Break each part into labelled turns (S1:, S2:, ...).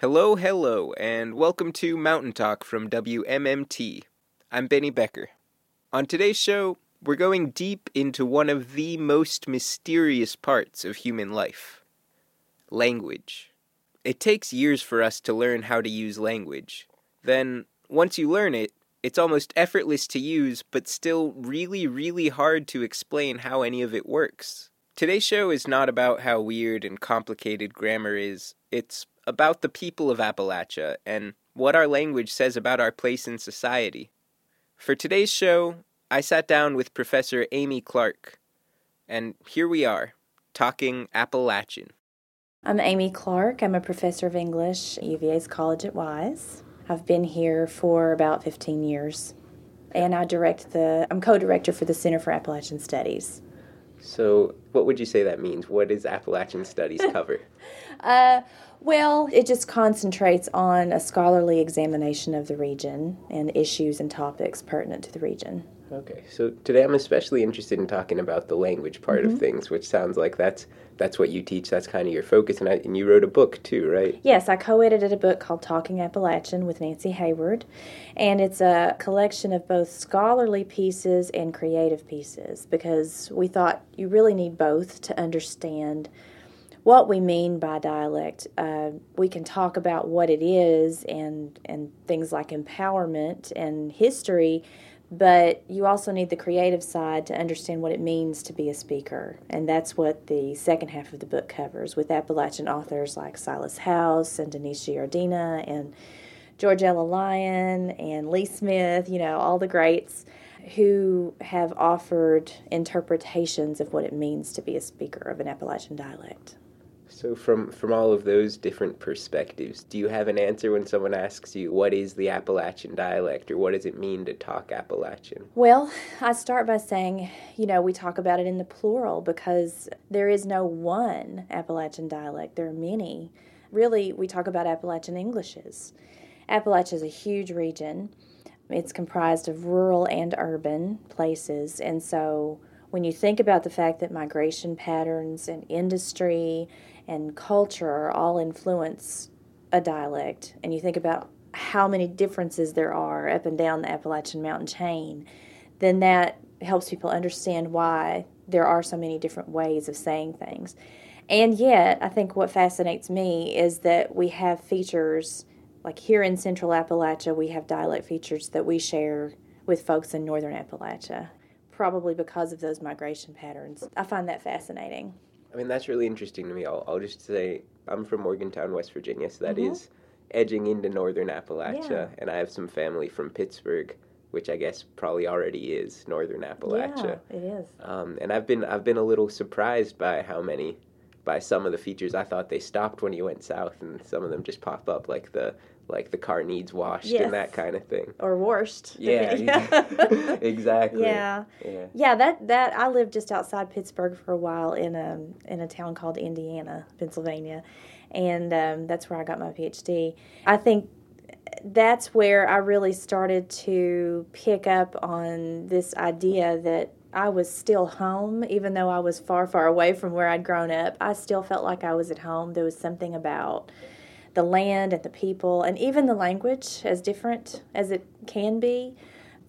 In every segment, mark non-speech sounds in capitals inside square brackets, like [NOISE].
S1: Hello, hello, and welcome to Mountain Talk from WMMT. I'm Benny Becker. On today's show, we're going deep into one of the most mysterious parts of human life language. It takes years for us to learn how to use language. Then, once you learn it, it's almost effortless to use, but still really, really hard to explain how any of it works. Today's show is not about how weird and complicated grammar is, it's about the people of Appalachia and what our language says about our place in society. For today's show, I sat down with Professor Amy Clark, and here we are, talking Appalachian.
S2: I'm Amy Clark. I'm a professor of English at UVA's College at Wise. I've been here for about 15 years, and I direct the, I'm co director for the Center for Appalachian Studies.
S1: So, what would you say that means? What does Appalachian Studies [LAUGHS] cover?
S2: uh, well, it just concentrates on a scholarly examination of the region and issues and topics pertinent to the region.
S1: Okay, so today I'm especially interested in talking about the language part mm-hmm. of things, which sounds like that's that's what you teach. That's kind of your focus, and, I, and you wrote a book too, right?
S2: Yes, I co-edited a book called Talking Appalachian with Nancy Hayward, and it's a collection of both scholarly pieces and creative pieces because we thought you really need both to understand what we mean by dialect. Uh, we can talk about what it is and and things like empowerment and history but you also need the creative side to understand what it means to be a speaker. And that's what the second half of the book covers with Appalachian authors like Silas House and Denise Giardina and George Ella Lyon and Lee Smith, you know, all the greats who have offered interpretations of what it means to be a speaker of an Appalachian dialect.
S1: So from from all of those different perspectives, do you have an answer when someone asks you what is the Appalachian dialect or what does it mean to talk Appalachian?
S2: Well, I start by saying, you know, we talk about it in the plural because there is no one Appalachian dialect. There are many. Really, we talk about Appalachian Englishes. Appalachia is a huge region. It's comprised of rural and urban places, and so when you think about the fact that migration patterns and industry and culture all influence a dialect, and you think about how many differences there are up and down the Appalachian Mountain chain, then that helps people understand why there are so many different ways of saying things. And yet, I think what fascinates me is that we have features, like here in Central Appalachia, we have dialect features that we share with folks in Northern Appalachia, probably because of those migration patterns. I find that fascinating.
S1: I mean, that's really interesting to me. I'll, I'll just say I'm from Morgantown, West Virginia, so that mm-hmm. is edging into northern Appalachia, yeah. and I have some family from Pittsburgh, which I guess probably already is northern Appalachia.
S2: Yeah, it is.
S1: Um, and I've been I've been a little surprised by how many by some of the features. I thought they stopped when you went south, and some of them just pop up, like the like the car needs washed yes. and that kind of thing.
S2: Or washed. [LAUGHS]
S1: Yeah, [LAUGHS] exactly.
S2: Yeah. yeah. Yeah, that that I lived just outside Pittsburgh for a while in a in a town called Indiana, Pennsylvania. And um, that's where I got my PhD. I think that's where I really started to pick up on this idea that I was still home, even though I was far, far away from where I'd grown up. I still felt like I was at home. There was something about the land and the people and even the language, as different as it can be,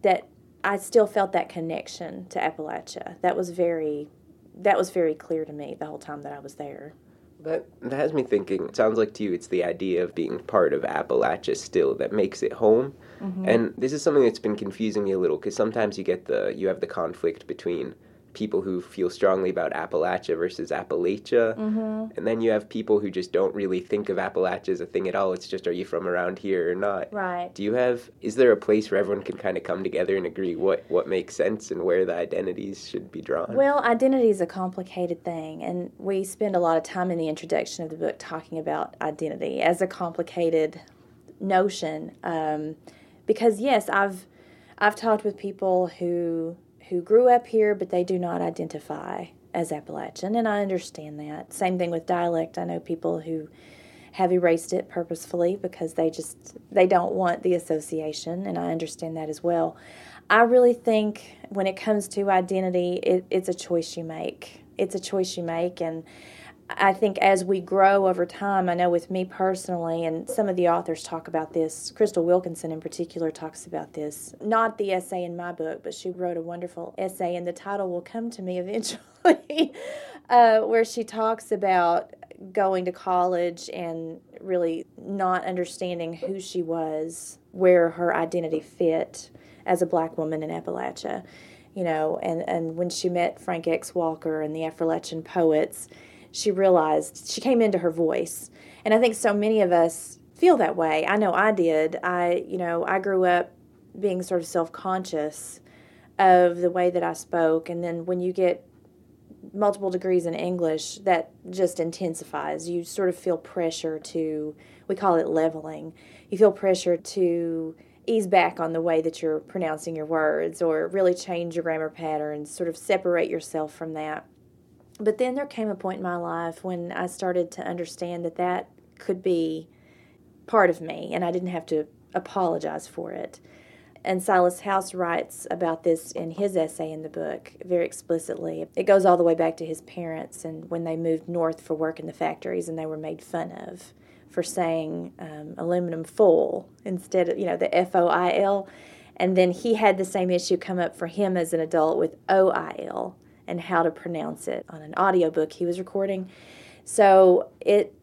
S2: that I still felt that connection to Appalachia. That was very that was very clear to me the whole time that I was there.
S1: That, that has me thinking. It sounds like to you it's the idea of being part of Appalachia still that makes it home. Mm-hmm. And this is something that's been confusing me a little because sometimes you get the you have the conflict between people who feel strongly about Appalachia versus Appalachia. Mm-hmm. And then you have people who just don't really think of Appalachia as a thing at all. It's just, are you from around here or not?
S2: Right.
S1: Do you have, is there a place where everyone can kind of come together and agree what, what makes sense and where the identities should be drawn?
S2: Well, identity is a complicated thing. And we spend a lot of time in the introduction of the book talking about identity as a complicated notion. Um, because, yes, I've, I've talked with people who who grew up here but they do not identify as Appalachian, and I understand that. Same thing with dialect. I know people who have erased it purposefully because they just they don't want the association, and I understand that as well. I really think when it comes to identity, it, it's a choice you make. It's a choice you make, and I think as we grow over time, I know with me personally, and some of the authors talk about this, Crystal Wilkinson in particular talks about this. Not the essay in my book, but she wrote a wonderful essay, and the title will come to me [LAUGHS] eventually, uh, where she talks about going to college and really not understanding who she was, where her identity fit as a black woman in Appalachia. You know, and, and when she met Frank X. Walker and the Affrilachian poets, she realized she came into her voice. And I think so many of us feel that way. I know I did. I, you know, I grew up being sort of self-conscious of the way that I spoke and then when you get multiple degrees in English that just intensifies. You sort of feel pressure to we call it leveling. You feel pressure to ease back on the way that you're pronouncing your words or really change your grammar patterns, sort of separate yourself from that. But then there came a point in my life when I started to understand that that could be part of me and I didn't have to apologize for it. And Silas House writes about this in his essay in the book very explicitly. It goes all the way back to his parents and when they moved north for work in the factories and they were made fun of for saying um, aluminum foil instead of, you know, the F O I L. And then he had the same issue come up for him as an adult with O I L and how to pronounce it on an audiobook he was recording. So it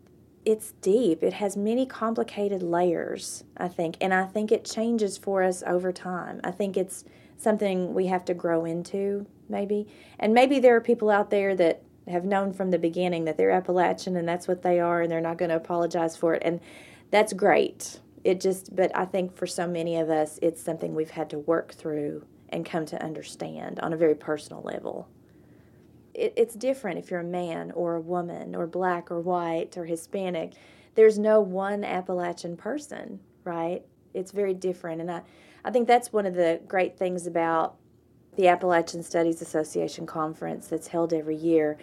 S2: it's deep. It has many complicated layers, I think, and I think it changes for us over time. I think it's something we have to grow into, maybe. And maybe there are people out there that have known from the beginning that they're Appalachian and that's what they are and they're not going to apologize for it and that's great. It just but I think for so many of us it's something we've had to work through and come to understand on a very personal level it, it's different if you're a man or a woman or black or white or Hispanic. There's no one Appalachian person, right? It's very different. And I, I think that's one of the great things about the Appalachian Studies Association conference that's held every year.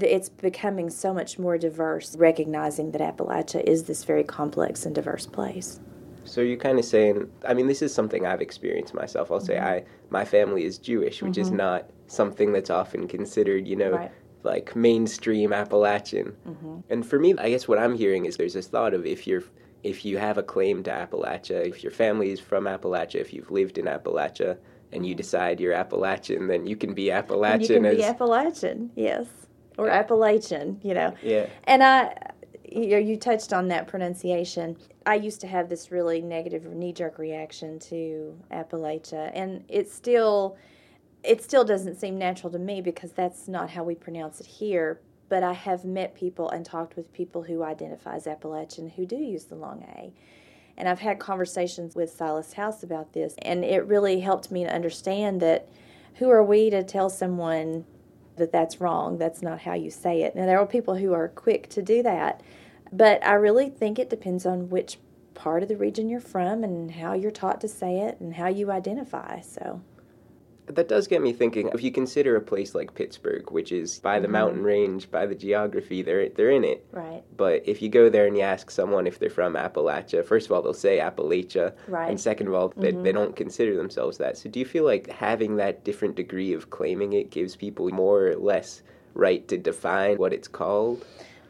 S2: It's becoming so much more diverse, recognizing that Appalachia is this very complex and diverse place.
S1: So you're kind of saying, I mean, this is something I've experienced myself. I'll mm-hmm. say I, my family is Jewish, which mm-hmm. is not something that's often considered, you know, right. like mainstream Appalachian. Mm-hmm. And for me, I guess what I'm hearing is there's this thought of if you're if you have a claim to Appalachia, if your family is from Appalachia, if you've lived in Appalachia, and you decide you're Appalachian, then you can be Appalachian. And
S2: you can as, be Appalachian, yes, or Appalachian, you know.
S1: Yeah.
S2: And I, you, you touched on that pronunciation. I used to have this really negative knee jerk reaction to Appalachia, and it's still it still doesn't seem natural to me because that's not how we pronounce it here. But I have met people and talked with people who identify as Appalachian who do use the long A. And I've had conversations with Silas House about this, and it really helped me to understand that who are we to tell someone that that's wrong? That's not how you say it. Now, there are people who are quick to do that, but I really think it depends on which part of the region you're from and how you're taught to say it and how you identify. So
S1: that does get me thinking. If you consider a place like Pittsburgh, which is by the mm-hmm. mountain range, by the geography, they're they're in it.
S2: Right.
S1: But if you go there and you ask someone if they're from Appalachia, first of all they'll say Appalachia,
S2: right.
S1: and second of all they, mm-hmm. they don't consider themselves that. So do you feel like having that different degree of claiming it gives people more or less right to define what it's called?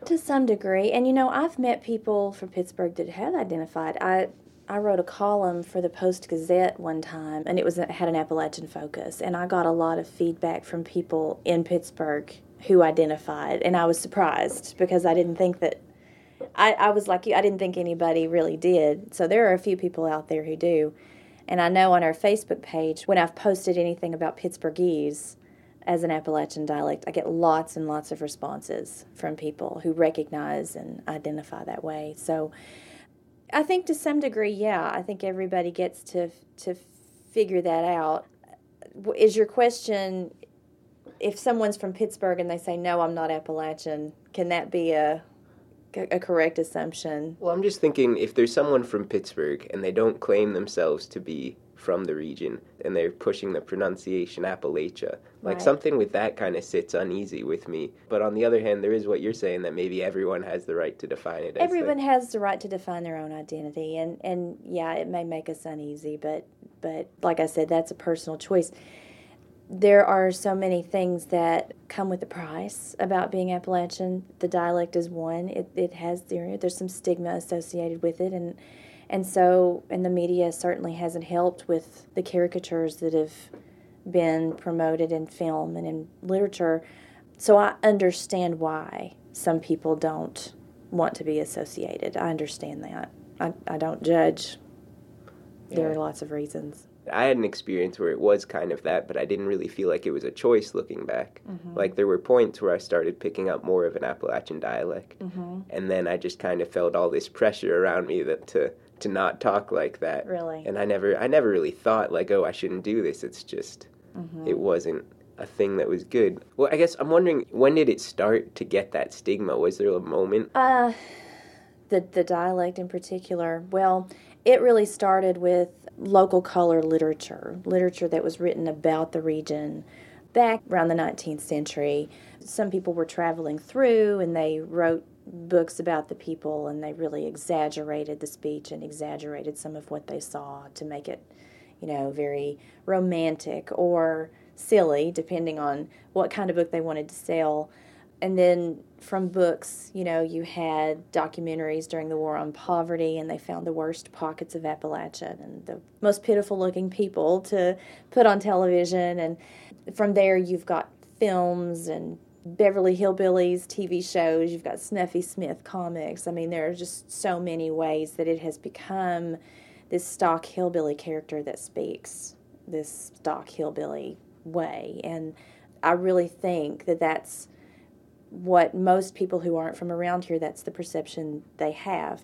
S2: To some degree, and you know, I've met people from Pittsburgh that have identified. I I wrote a column for the Post Gazette one time, and it was it had an Appalachian focus, and I got a lot of feedback from people in Pittsburgh who identified, and I was surprised because I didn't think that. I, I was like you, I didn't think anybody really did. So there are a few people out there who do. And I know on our Facebook page, when I've posted anything about Pittsburghese as an Appalachian dialect, I get lots and lots of responses from people who recognize and identify that way. So I think to some degree, yeah. I think everybody gets to to figure that out. Is your question if someone's from Pittsburgh and they say no, I'm not Appalachian, can that be a a correct assumption?
S1: Well, I'm just thinking if there's someone from Pittsburgh and they don't claim themselves to be from the region and they're pushing the pronunciation Appalachia. Like right. something with that kind of sits uneasy with me. But on the other hand, there is what you're saying that maybe everyone has the right to define it.
S2: Everyone has the right to define their own identity, and and yeah, it may make us uneasy, but but like I said, that's a personal choice. there are so many things that come with the price about being Appalachian. The dialect is one. It, it has there, there's some stigma associated with it, and and so and the media certainly hasn't helped with the caricatures that have been promoted in film and in literature. So I understand why some people don't want to be associated. I understand that. I, I don't judge. There
S1: Yeah.
S2: are lots of reasons.
S1: I had an experience where it was kind of that, but I didn't really feel like it was a choice looking back. Like there were points where I started picking up more of an Appalachian dialect,
S2: Mm-hmm.
S1: and then I just kind of felt all this pressure around me that to to not talk like that.
S2: Really.
S1: And I never I never really thought like, oh, I shouldn't do this. It's just
S2: Mm-hmm.
S1: it wasn't a thing that was good. Well, I guess I'm wondering when did it start to get that stigma? Was there a moment?
S2: Uh, the the dialect in particular. Well, it really started with local color literature, literature that was written about the region back around the 19th century. Some people were traveling through and they wrote books about the people and they really exaggerated the speech and exaggerated some of what they saw to make it, you know, very romantic or silly, depending on what kind of book they wanted to sell. And then from books, you know, you had documentaries during the war on poverty, and they found the worst pockets of Appalachia and the most pitiful looking people to put on television. And from there, you've got films and Beverly Hillbillies TV shows, you've got Snuffy Smith comics. I mean, there are just so many ways that it has become this stock hillbilly character that speaks this stock hillbilly way. And I really think that that's what most people who aren't from around here, that's the perception they have.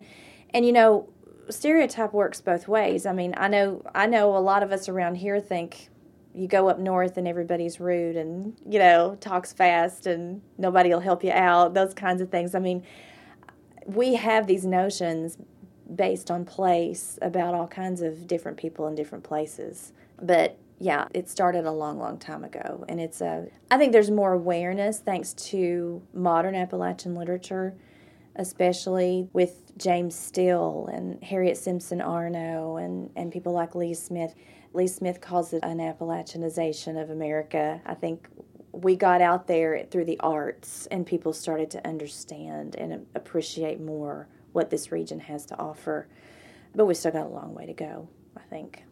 S2: And you know, stereotype works both ways. I mean, I know I know a lot of us around here think you go up north and everybody's rude and you know talks fast and nobody will help you out those kinds of things i mean we have these notions based on place about all kinds of different people in different places but yeah it started a long long time ago and it's a i think there's more awareness thanks to modern appalachian literature especially with James Still and Harriette Simpson Arnow and, and people like Lee Smith. Lee Smith calls it an Appalachianization of America. I think we got out there through the arts and people started to understand and appreciate more what this region has to offer. But we still got a long way to go, I think.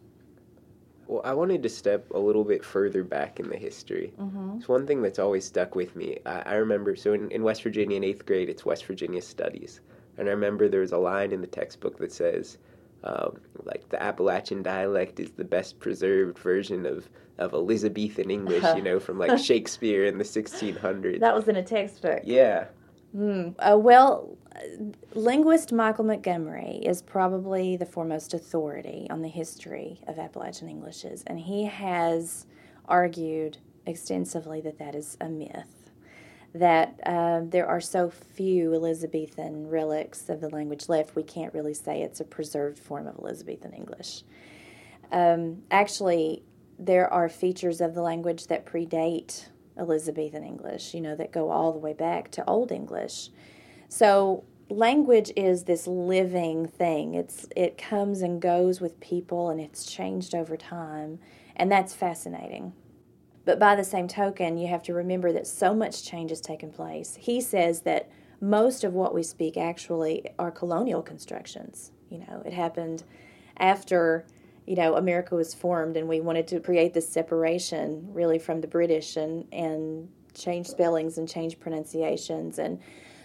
S1: Well, I wanted to step a little bit further back in the history.
S2: Mm-hmm.
S1: It's one thing that's always stuck with me. I, I remember, so in, in West Virginia in eighth grade, it's West Virginia Studies. And I remember there was a line in the textbook that says, um, like, the Appalachian dialect is the best preserved version of, of Elizabethan English, you know, from like [LAUGHS] Shakespeare in the 1600s.
S2: That was in a textbook.
S1: yeah.
S2: Mm. Uh, well, linguist Michael Montgomery is probably the foremost authority on the history of Appalachian Englishes, and he has argued extensively that that is a myth. That uh, there are so few Elizabethan relics of the language left, we can't really say it's a preserved form of Elizabethan English. Um, actually, there are features of the language that predate Elizabethan English, you know, that go all the way back to Old English. So language is this living thing. It's it comes and goes with people and it's changed over time, and that's fascinating. But by the same token, you have to remember that so much change has taken place. He says that most of what we speak actually are colonial constructions. You know, it happened after you know America was formed, and we wanted to create this separation really from the British and and change spellings and change pronunciations, and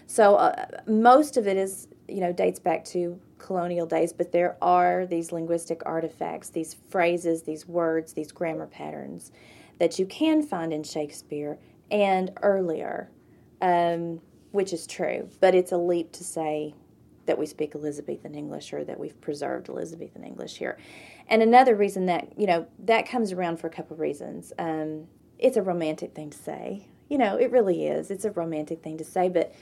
S2: so uh, most of it is you know dates back to colonial days. But there are these linguistic artifacts, these phrases, these words, these grammar patterns that you can find in Shakespeare and earlier, um, which is true. But it's a leap to say that we speak Elizabethan English or that we've preserved Elizabethan English here. And another reason that, you know, that comes around for a couple of reasons. Um, it's a romantic thing to say. You know, it really is. It's a romantic thing to say. But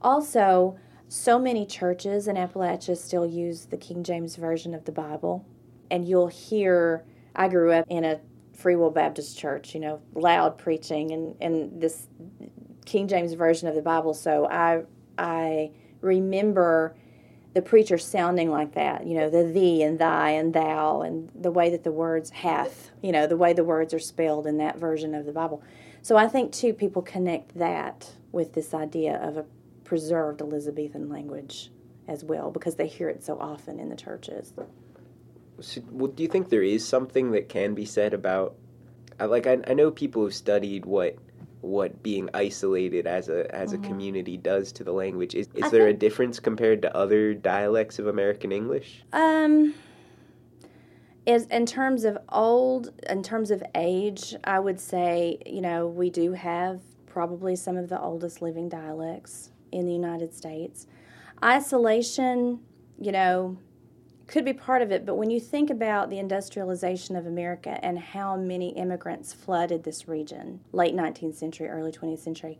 S2: also, so many churches in Appalachia still use the King James Version of the Bible. And you'll hear, I grew up in a Free Will Baptist church, you know, loud preaching and, and this King James Version of the Bible. So I, I remember the preacher sounding like that, you know, the thee and thy and thou, and the way that the words hath, you know, the way the words are spelled in that version of the Bible. So I think, too, people connect that with this idea of a preserved Elizabethan language as well because they hear it so often in the churches.
S1: So, well, do you think there is something that can be said about, like, I, I know people have studied what what being isolated as a as mm-hmm. a community does to the language. Is is I there think, a difference compared to other dialects of American English?
S2: Um is in terms of old in terms of age, I would say, you know, we do have probably some of the oldest living dialects in the United States. Isolation, you know, could be part of it, but when you think about the industrialization of America and how many immigrants flooded this region, late 19th century, early 20th century,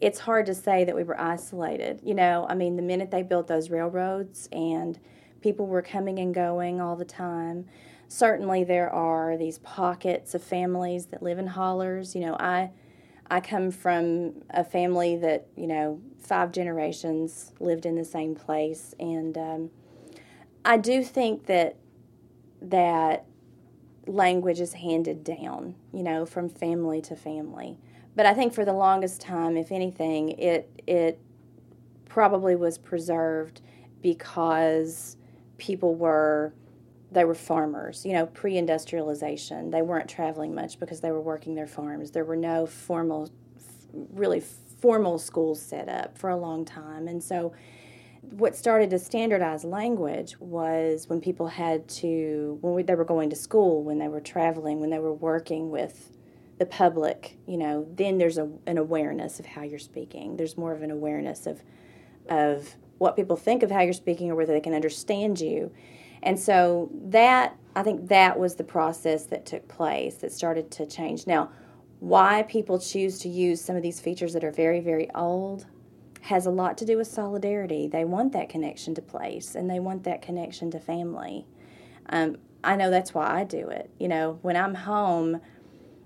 S2: it's hard to say that we were isolated. You know, I mean, the minute they built those railroads and people were coming and going all the time, certainly there are these pockets of families that live in hollers. You know, I I come from a family that you know five generations lived in the same place, and um, I do think that that language is handed down, you know, from family to family. But I think for the longest time, if anything, it it probably was preserved because people were they were farmers, you know, pre-industrialization. They weren't traveling much because they were working their farms. There were no formal really formal schools set up for a long time. And so what started to standardize language was when people had to when we, they were going to school when they were traveling when they were working with the public you know then there's a, an awareness of how you're speaking. There's more of an awareness of of what people think of how you're speaking or whether they can understand you. And so that i think that was the process that took place that started to change. Now why people choose to use some of these features that are very very old has a lot to do with solidarity. They want that connection to place and they want that connection to family. Um, I know that's why I do it. You know, when I'm home,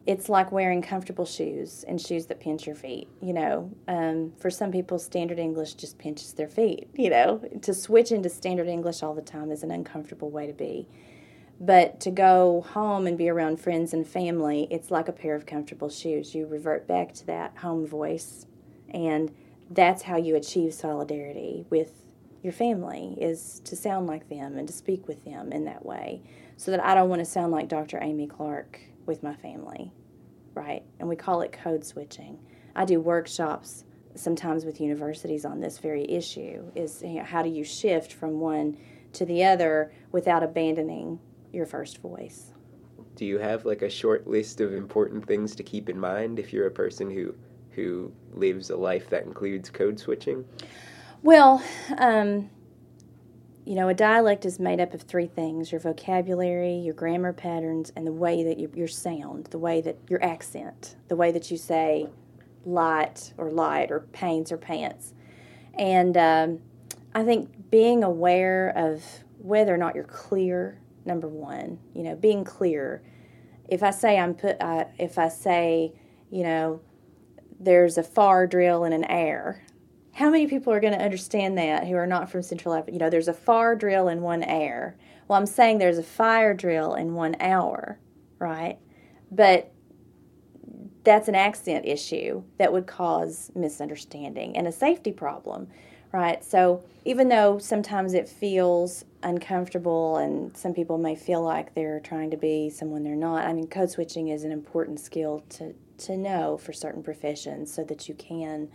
S2: it's like wearing comfortable shoes and shoes that pinch your feet. You know, um, for some people, standard English just pinches their feet. You know, to switch into standard English all the time is an uncomfortable way to be. But to go home and be around friends and family, it's like a pair of comfortable shoes. You revert back to that home voice and that's how you achieve solidarity with your family is to sound like them and to speak with them in that way so that I don't want to sound like Dr. Amy Clark with my family, right? And we call it code switching. I do workshops sometimes with universities on this very issue is you know, how do you shift from one to the other without abandoning your first voice.
S1: Do you have like a short list of important things to keep in mind if you're a person who who lives a life that includes code switching?
S2: Well, um, you know, a dialect is made up of three things your vocabulary, your grammar patterns, and the way that you, your sound, the way that your accent, the way that you say light or light or paints or pants. And um, I think being aware of whether or not you're clear, number one, you know, being clear. If I say I'm put, uh, if I say, you know, there's a far drill and an air. How many people are going to understand that who are not from Central Africa? You know, there's a far drill and one air. Well, I'm saying there's a fire drill in one hour, right? But that's an accent issue that would cause misunderstanding and a safety problem, right? So even though sometimes it feels uncomfortable and some people may feel like they're trying to be someone they're not, I mean, code switching is an important skill to, to know for certain professions so that you can.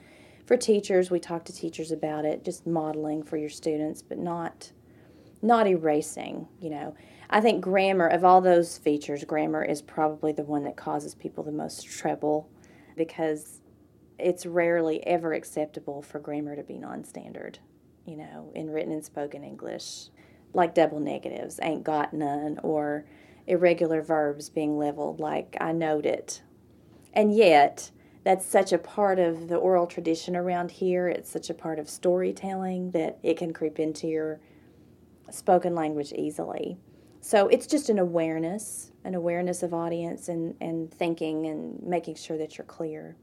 S2: For teachers we talk to teachers about it just modeling for your students but not not erasing you know. I think grammar of all those features grammar is probably the one that causes people the most trouble because it's rarely ever acceptable for grammar to be non-standard you know in written and spoken english. Like double negatives ain't got none or irregular verbs being leveled like i knowed it and yet, that's such a part of the oral tradition around here. It's such a part of storytelling that it can creep into your spoken language easily. So it's just an awareness, an awareness of audience and, and thinking and making sure that you're clear.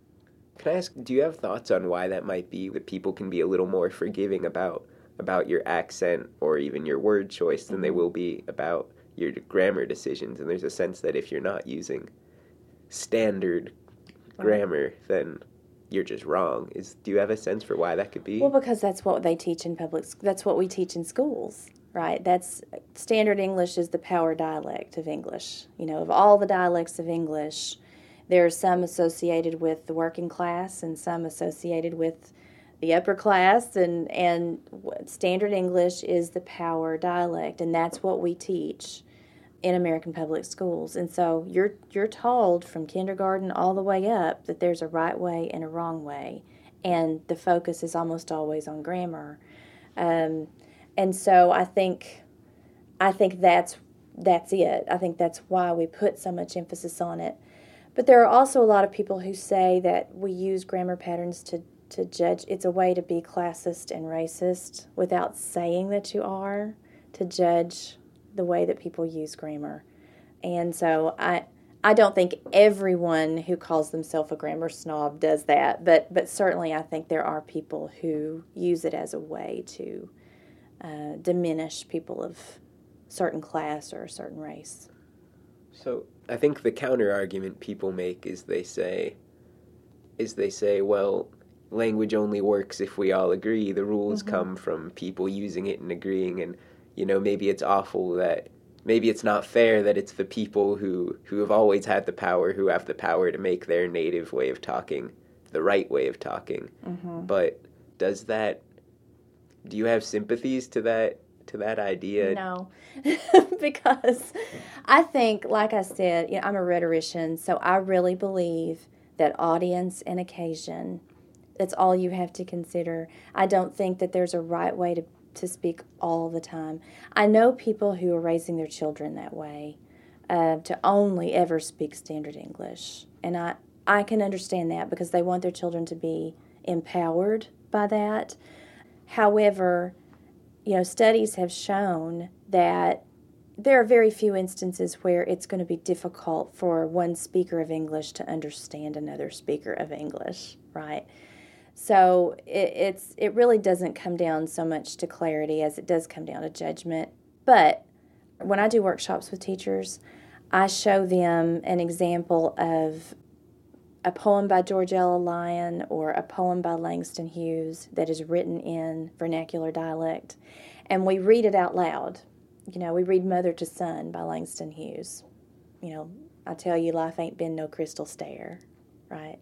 S1: Can I ask, do you have thoughts on why that might be that people can be a little more forgiving about about your accent or even your word choice than they mm-hmm. will be about your grammar decisions. And there's a sense that if you're not using standard Uh-huh. grammar, then you're just wrong. Is do you have a sense for why that could be?
S2: Well, because that's what they teach in public. That's what we teach in schools, right? That's standard English is the power dialect of English. You know, of all the dialects of English, there are some associated with the working class and some associated with the upper class, and and standard English is the power dialect, and that's what we teach in American public schools. And so you're you're told from kindergarten all the way up that there's a right way and a wrong way, and the focus is almost always on grammar. Um, and so I think I think that's that's it. I think that's why we put so much emphasis on it. But there are also a lot of people who say that we use grammar patterns to to judge. It's a way to be classist and racist without saying that you are to judge the way that people use grammar. And so I I don't think everyone who calls themselves a grammar snob does that, but but certainly I think there are people who use it as a way to uh, diminish people of certain class or a certain race.
S1: So I think the counter argument people make is they say is they say, well, language only works if we all agree. The rules mm-hmm. come from people using it and agreeing and you know maybe it's awful that maybe it's not fair that it's the people who who have always had the power who have the power to make their native way of talking the right way of talking. Mm-hmm. but does that do you have sympathies to that to that idea?
S2: No. [LAUGHS] Because i think like i said you know, i'm a rhetorician so i really believe that audience and occasion that's all you have to consider. I don't think that there's a right way to to speak all the time. I know people who are raising their children that way uh, to only ever speak standard English, and I I can understand that because they want their children to be empowered by that. However, you know, studies have shown that there are very few instances where it's going to be difficult for one speaker of English to understand another speaker of English, right? So it, it's it really doesn't come down so much to clarity as it does come down to judgment. But when I do workshops with teachers, I show them an example of a poem by George Ella Lyon or a poem by Langston Hughes that is written in vernacular dialect, and we read it out loud. You know, we read Mother to Son by Langston Hughes. You know, I tell you, life ain't been no crystal stair, right?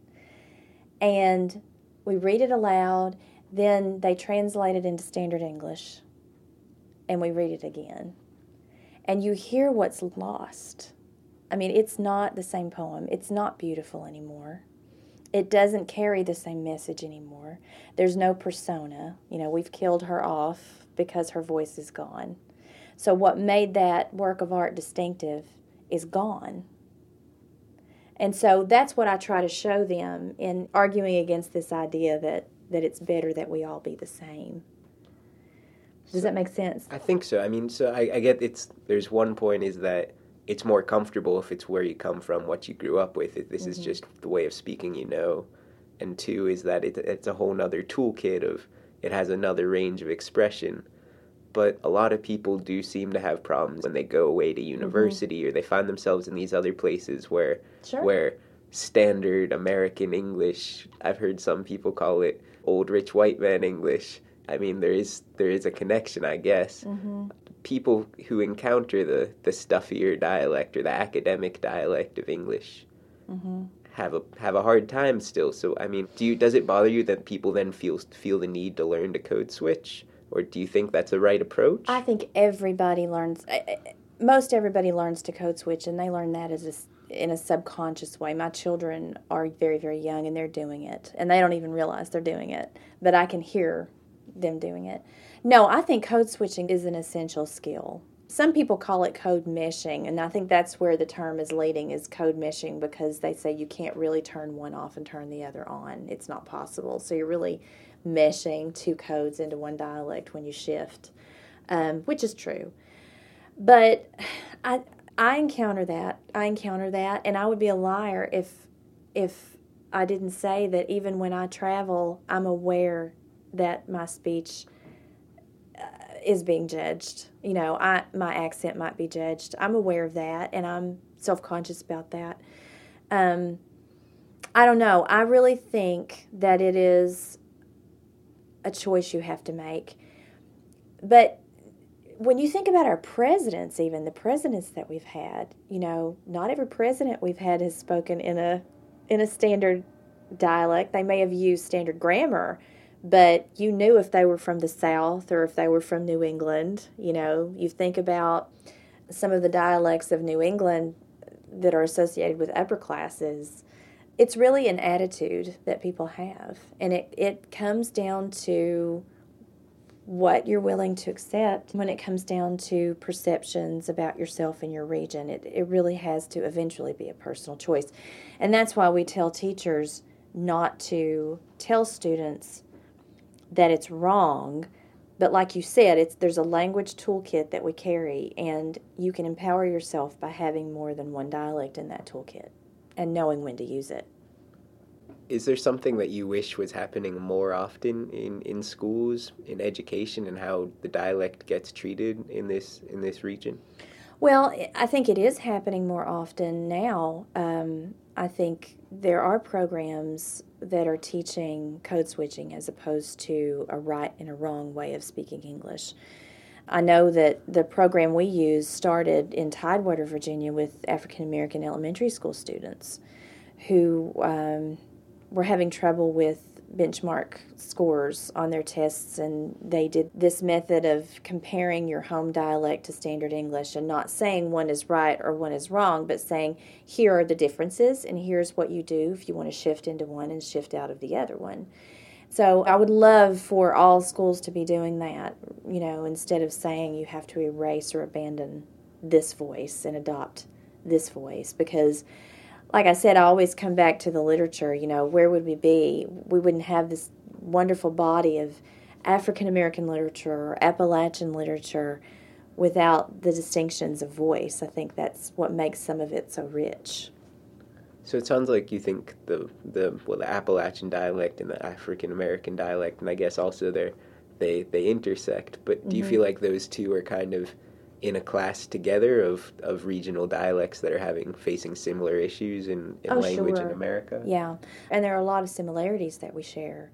S2: And we read it aloud, then they translate it into standard English, and we read it again. And you hear what's lost. I mean, it's not the same poem, it's not beautiful anymore. It doesn't carry the same message anymore. There's no persona. You know, we've killed her off because her voice is gone. So, what made that work of art distinctive is gone. And so that's what I try to show them in arguing against this idea that, that it's better that we all be the same. Does so, that make sense?
S1: I think so. I mean, so I, I get it's there's one point is that it's more comfortable if it's where you come from, what you grew up with. This mm-hmm. is just the way of speaking you know. And two is that it, it's a whole other toolkit of it has another range of expression but a lot of people do seem to have problems when they go away to mm-hmm. university mm-hmm. or they find themselves in these other places where sure. where standard American English I've heard some people call it old rich white man English. I mean there is there is a connection I guess. Mm-hmm. People who encounter the, the stuffier dialect or the academic dialect of English mm-hmm. have a have a hard time still. So I mean, do you does it bother you that people then feel feel the need to learn to code switch? Or do you think that's the right approach?
S2: I think everybody learns, most everybody learns to code switch, and they learn that as a, in a subconscious way. My children are very, very young, and they're doing it, and they don't even realize they're doing it, but I can hear them doing it. No, I think code switching is an essential skill. Some people call it code meshing, and I think that's where the term is leading is code meshing because they say you can't really turn one off and turn the other on. It's not possible. So you're really meshing two codes into one dialect when you shift, um, which is true. But I I encounter that. I encounter that, and I would be a liar if if I didn't say that even when I travel, I'm aware that my speech is being judged. You know, I my accent might be judged. I'm aware of that, and I'm self conscious about that. Um, I don't know. I really think that it is a choice you have to make. But when you think about our presidents, even the presidents that we've had, you know, not every president we've had has spoken in a in a standard dialect. They may have used standard grammar, but you knew if they were from the South or if they were from New England. You know, you think about some of the dialects of New England that are associated with upper classes. It's really an attitude that people have, and it, it comes down to what you're willing to accept when it comes down to perceptions about yourself and your region. It, it really has to eventually be a personal choice. And that's why we tell teachers not to tell students that it's wrong. But like you said, it's there's a language toolkit that we carry, and you can empower yourself by having more than one dialect in that toolkit and knowing when to use it.
S1: Is there something that you wish was happening more often in, in schools, in education, and how the dialect gets treated in this in this region?
S2: Well, I think it is happening more often now. Um, I think there are programs that are teaching code switching as opposed to a right and a wrong way of speaking English. I know that the program we use started in Tidewater, Virginia, with African American elementary school students who um, were having trouble with benchmark scores on their tests, and they did this method of comparing your home dialect to standard English and not saying one is right or one is wrong, but saying here are the differences, and here's what you do if you want to shift into one and shift out of the other one. So I would love for all schools to be doing that, you know, instead of saying you have to erase or abandon this voice and adopt this voice because like I said, I always come back to the literature. You know, where would we be? We wouldn't have this wonderful body of African American literature or Appalachian literature without the distinctions of voice. I think that's what makes some of it so rich.
S1: So it sounds like you think the the well the Appalachian dialect and the African American dialect, and I guess also they they they intersect. But do you mm-hmm. feel like those two are kind of in a class together of, of regional dialects that are having facing similar issues in, in
S2: oh,
S1: language
S2: sure.
S1: in America.
S2: Yeah, and there are a lot of similarities that we share.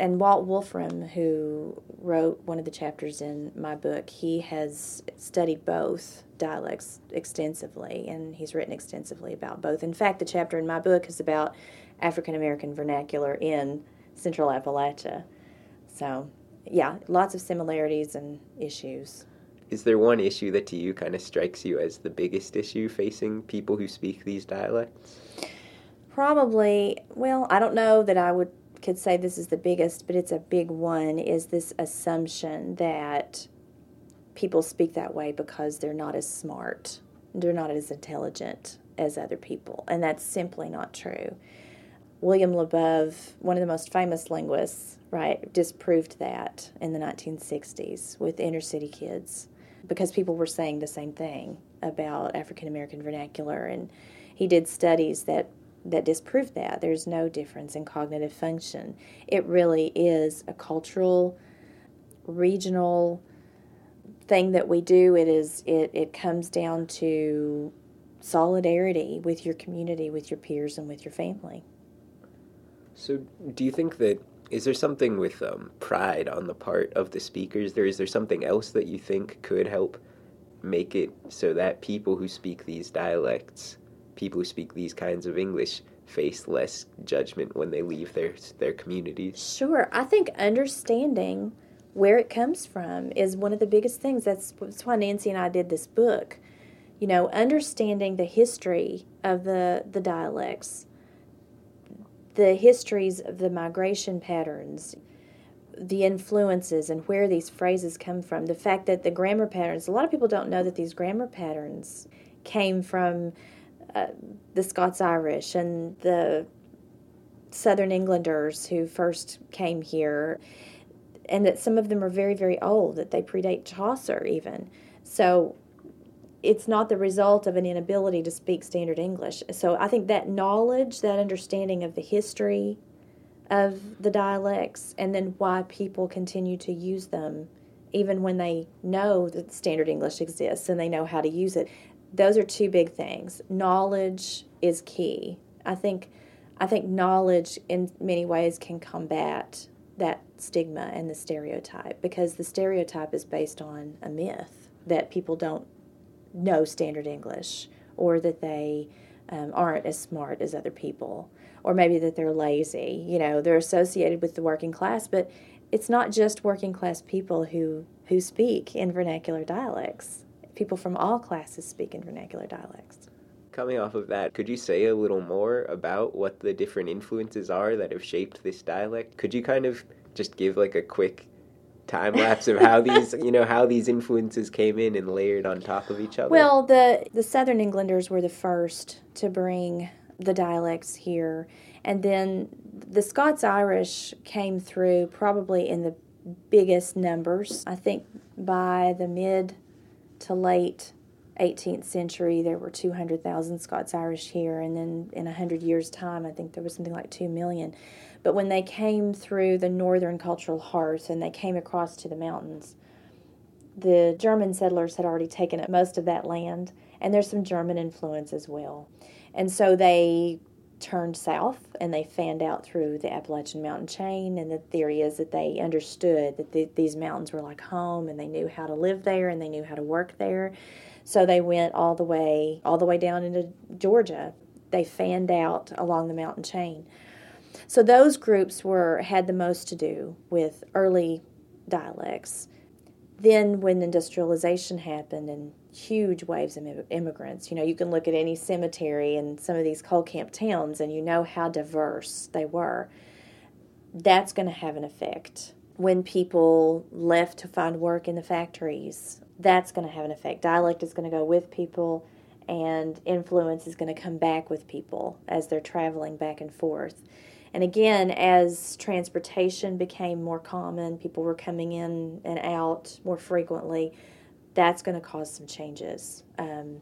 S2: And Walt Wolfram, who wrote one of the chapters in my book, he has studied both dialects extensively, and he's written extensively about both. In fact, the chapter in my book is about African American vernacular in Central Appalachia. So, yeah, lots of similarities and issues
S1: is there one issue that to you kind of strikes you as the biggest issue facing people who speak these dialects?
S2: Probably, well, I don't know that I would could say this is the biggest, but it's a big one is this assumption that people speak that way because they're not as smart, they're not as intelligent as other people, and that's simply not true. William Labov, one of the most famous linguists, right, disproved that in the 1960s with inner city kids because people were saying the same thing about African American vernacular, and he did studies that that disproved that there's no difference in cognitive function. It really is a cultural, regional thing that we do. It is it it comes down to solidarity with your community, with your peers, and with your family.
S1: So, do you think that is there something with um, pride on the part of the speakers there? Is there something else that you think could help make it so that people who speak these dialects people who speak these kinds of english face less judgment when they leave their their communities?
S2: Sure. I think understanding where it comes from is one of the biggest things. That's, that's why nancy and i did this book. You know understanding the history of the the dialects the histories of the migration patterns, the influences, and where these phrases come from. The fact that the grammar patterns, a lot of people don't know that these grammar patterns came from uh, the Scots Irish and the Southern Englanders who first came here, and that some of them are very, very old, that they predate Chaucer even. So it's not the result of an inability to speak standard English. So I think that knowledge, that understanding of the history of the dialects, and then why people continue to use them even when they know that standard English exists and they know how to use it. Those are two big things. Knowledge is key. I think I think knowledge in many ways can combat that stigma and the stereotype because the stereotype is based on a myth that people don't know standard English or that they um, aren't as smart as other people or maybe that they're lazy. You know, they're associated with the working class, but it's not just working class people who, who speak in vernacular dialects. People from all classes speak in vernacular dialects.
S1: Coming off of that, could you say a little more about what the different influences are that have shaped this dialect? Could you kind of just give like a quick time lapse of how these you know how these influences came in and layered on top of each other?
S2: Well the the southern englanders were the first to bring the dialects here. And then the scots irish came through probably in the biggest numbers i think by the mid to late 18th century there were 200,000 Scots Irish here and then in 100 years time I think there was something like 2 million but when they came through the northern cultural hearth and they came across to the mountains, the German settlers had already taken up most of that land, and there's some German influence as well. And so they turned south and they fanned out through the Appalachian mountain chain. And the theory is that they understood that the, these mountains were like home and they knew how to live there and they knew how to work there. So they went all the way, all the way down into Georgia. They fanned out along the mountain chain. So those groups were had the most to do with early dialects. Then when industrialization happened and huge waves of immigrants, you know, you can look at any cemetery in some of these coal camp towns and you know how diverse they were. That's going to have an effect. When people left to find work in the factories, that's going to have an effect. Dialect is going to go with people and influence is going to come back with people as they're traveling back and forth. And again, as transportation became more common, people were coming in and out more frequently, that's going to cause some changes um,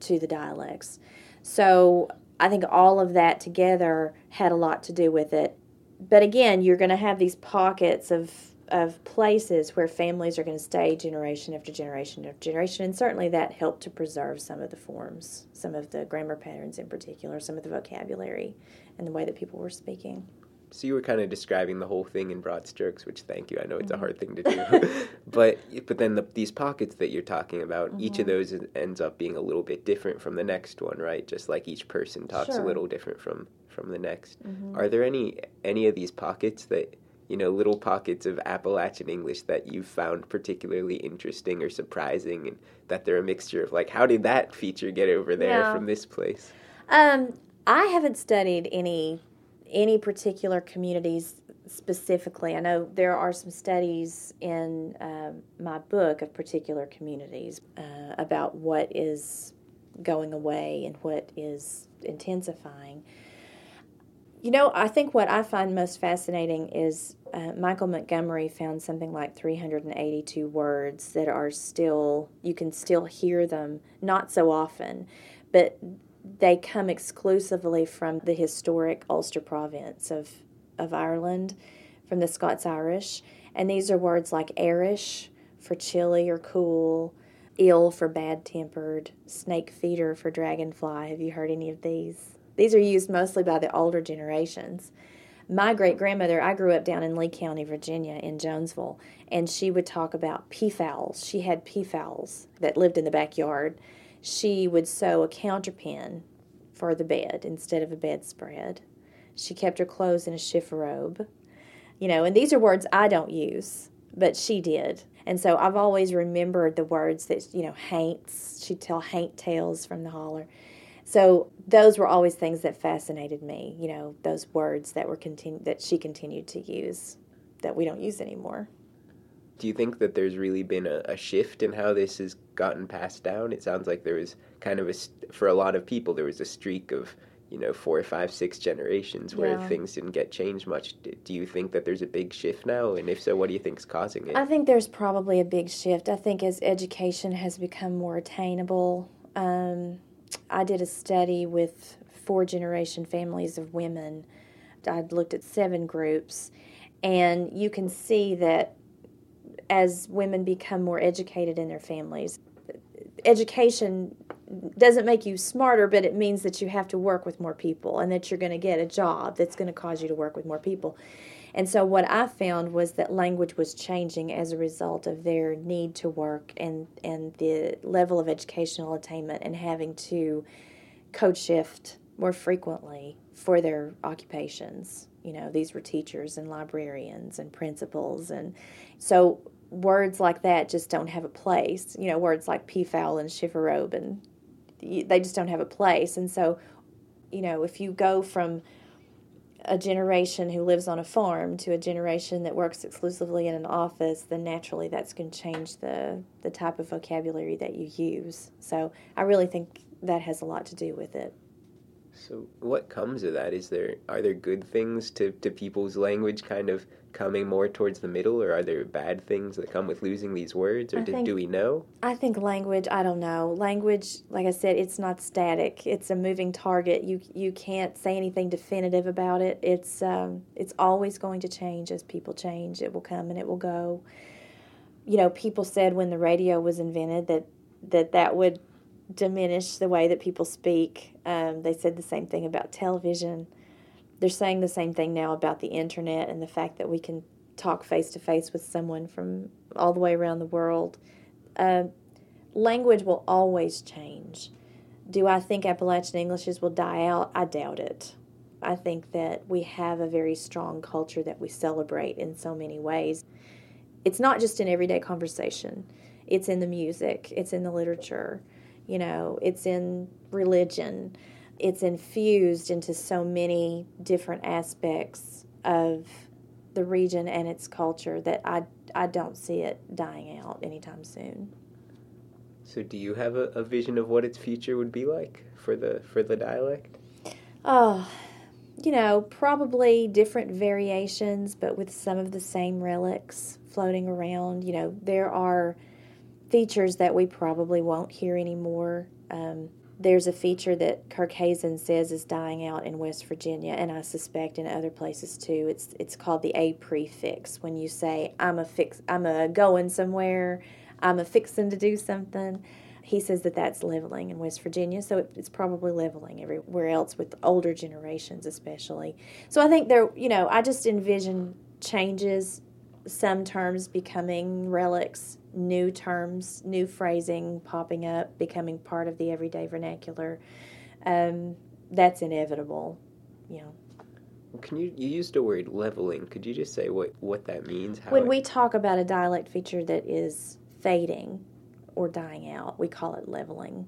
S2: to the dialects. So I think all of that together had a lot to do with it. But again, you're going to have these pockets of of places where families are going to stay generation after generation after generation, and certainly that helped to preserve some of the forms, some of the grammar patterns in particular, some of the vocabulary, and the way that people were speaking.
S1: So you were kind of describing the whole thing in broad strokes, which thank you. I know it's a hard thing to do, [LAUGHS] but but then the, these pockets that you're talking about, mm-hmm. each of mm-hmm. those ends up being a little bit different from the next one, right? Just like each person talks sure. a little different from from the next. Mm-hmm. Are there any any of these pockets that you know, little pockets of Appalachian English that you found particularly interesting or surprising, and that they're a mixture of like, how did that feature get over there yeah. from this place?
S2: Um, I haven't studied any any particular communities specifically. I know there are some studies in uh, my book of particular communities uh, about what is going away and what is intensifying. You know, I think what I find most fascinating is uh, Michael Montgomery found something like 382 words that are still, you can still hear them, not so often, but they come exclusively from the historic Ulster province of, of Ireland, from the Scots Irish. And these are words like airish for chilly or cool, ill for bad tempered, snake feeder for dragonfly. Have you heard any of these? These are used mostly by the older generations. My great grandmother, I grew up down in Lee County, Virginia, in Jonesville, and she would talk about peafowls. She had peafowls that lived in the backyard. She would sew a counterpin for the bed instead of a bedspread. She kept her clothes in a chifforobe. You know, and these are words I don't use, but she did. And so I've always remembered the words that, you know, haints. She'd tell haint tales from the holler. So those were always things that fascinated me. You know, those words that were continu- that she continued to use that we don't use anymore.
S1: Do you think that there's really been a, a shift in how this has gotten passed down? It sounds like there was kind of a for a lot of people there was a streak of you know four, five, six generations where yeah. things didn't get changed much. Do you think that there's a big shift now? And if so, what do you think is causing it?
S2: I think there's probably a big shift. I think as education has become more attainable. Um, I did a study with four generation families of women. I looked at seven groups, and you can see that as women become more educated in their families. Education doesn't make you smarter, but it means that you have to work with more people and that you're going to get a job that's going to cause you to work with more people. And so, what I found was that language was changing as a result of their need to work and, and the level of educational attainment and having to code shift more frequently for their occupations. You know, these were teachers and librarians and principals. And so, words like that just don't have a place. You know, words like peafowl and chifforobe, and they just don't have a place. And so, you know, if you go from a generation who lives on a farm to a generation that works exclusively in an office, then naturally that's going to change the, the type of vocabulary that you use. So I really think that has a lot to do with it.
S1: So what comes of that? Is there are there good things to, to people's language kind of coming more towards the middle, or are there bad things that come with losing these words, or do, think, do we know?
S2: I think language. I don't know. Language, like I said, it's not static. It's a moving target. You you can't say anything definitive about it. It's um, it's always going to change as people change. It will come and it will go. You know, people said when the radio was invented that that that would diminish the way that people speak. Um, they said the same thing about television. They're saying the same thing now about the internet and the fact that we can talk face to face with someone from all the way around the world. Uh, language will always change. Do I think Appalachian Englishes will die out? I doubt it. I think that we have a very strong culture that we celebrate in so many ways. It's not just in everyday conversation, it's in the music, it's in the literature you know, it's in religion. It's infused into so many different aspects of the region and its culture that I, I don't see it dying out anytime soon.
S1: So, do you have a, a vision of what its future would be like for the for the dialect?
S2: Oh, you know, probably different variations, but with some of the same relics floating around. You know, there are features that we probably won't hear anymore. Um, there's a feature that Kirk Hazen says is dying out in West Virginia, and I suspect in other places too. It's it's called the a prefix. When you say I'm a fix, I'm a going somewhere, I'm a fixing to do something. He says that that's leveling in West Virginia, so it, it's probably leveling everywhere else with older generations, especially. So I think there, you know, I just envision changes, some terms becoming relics new terms, new phrasing popping up, becoming part of the everyday vernacular. Um, that's inevitable, you know.
S1: Can you you used the word leveling? Could you just say what what that means?
S2: when it... we talk about a dialect feature that is fading or dying out, we call it leveling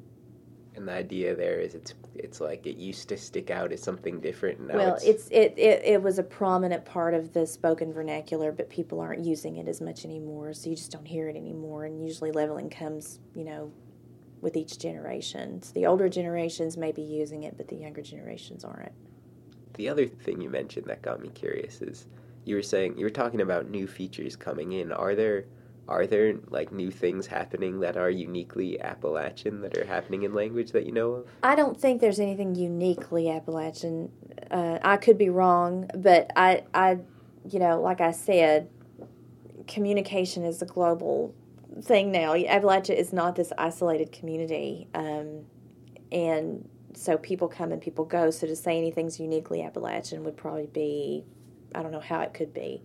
S1: and the idea there is it's it's like it used to stick out as something different.
S2: Now well, it's, it's it, it it was a prominent part of the spoken vernacular, but people aren't using it as much anymore, so you just don't hear it anymore. And usually, leveling comes, you know, with each generation. So the older generations may be using it, but the younger generations aren't.
S1: The other thing you mentioned that got me curious is you were saying you were talking about new features coming in. Are there are there like new things happening that are uniquely Appalachian that are happening in language that you know of?
S2: I don't think there's anything uniquely Appalachian. Uh, I could be wrong, but I, I, you know, like I said, communication is a global thing now. Appalachia is not this isolated community, um, and so people come and people go. So to say anything's uniquely Appalachian would probably be, I don't know how it could be.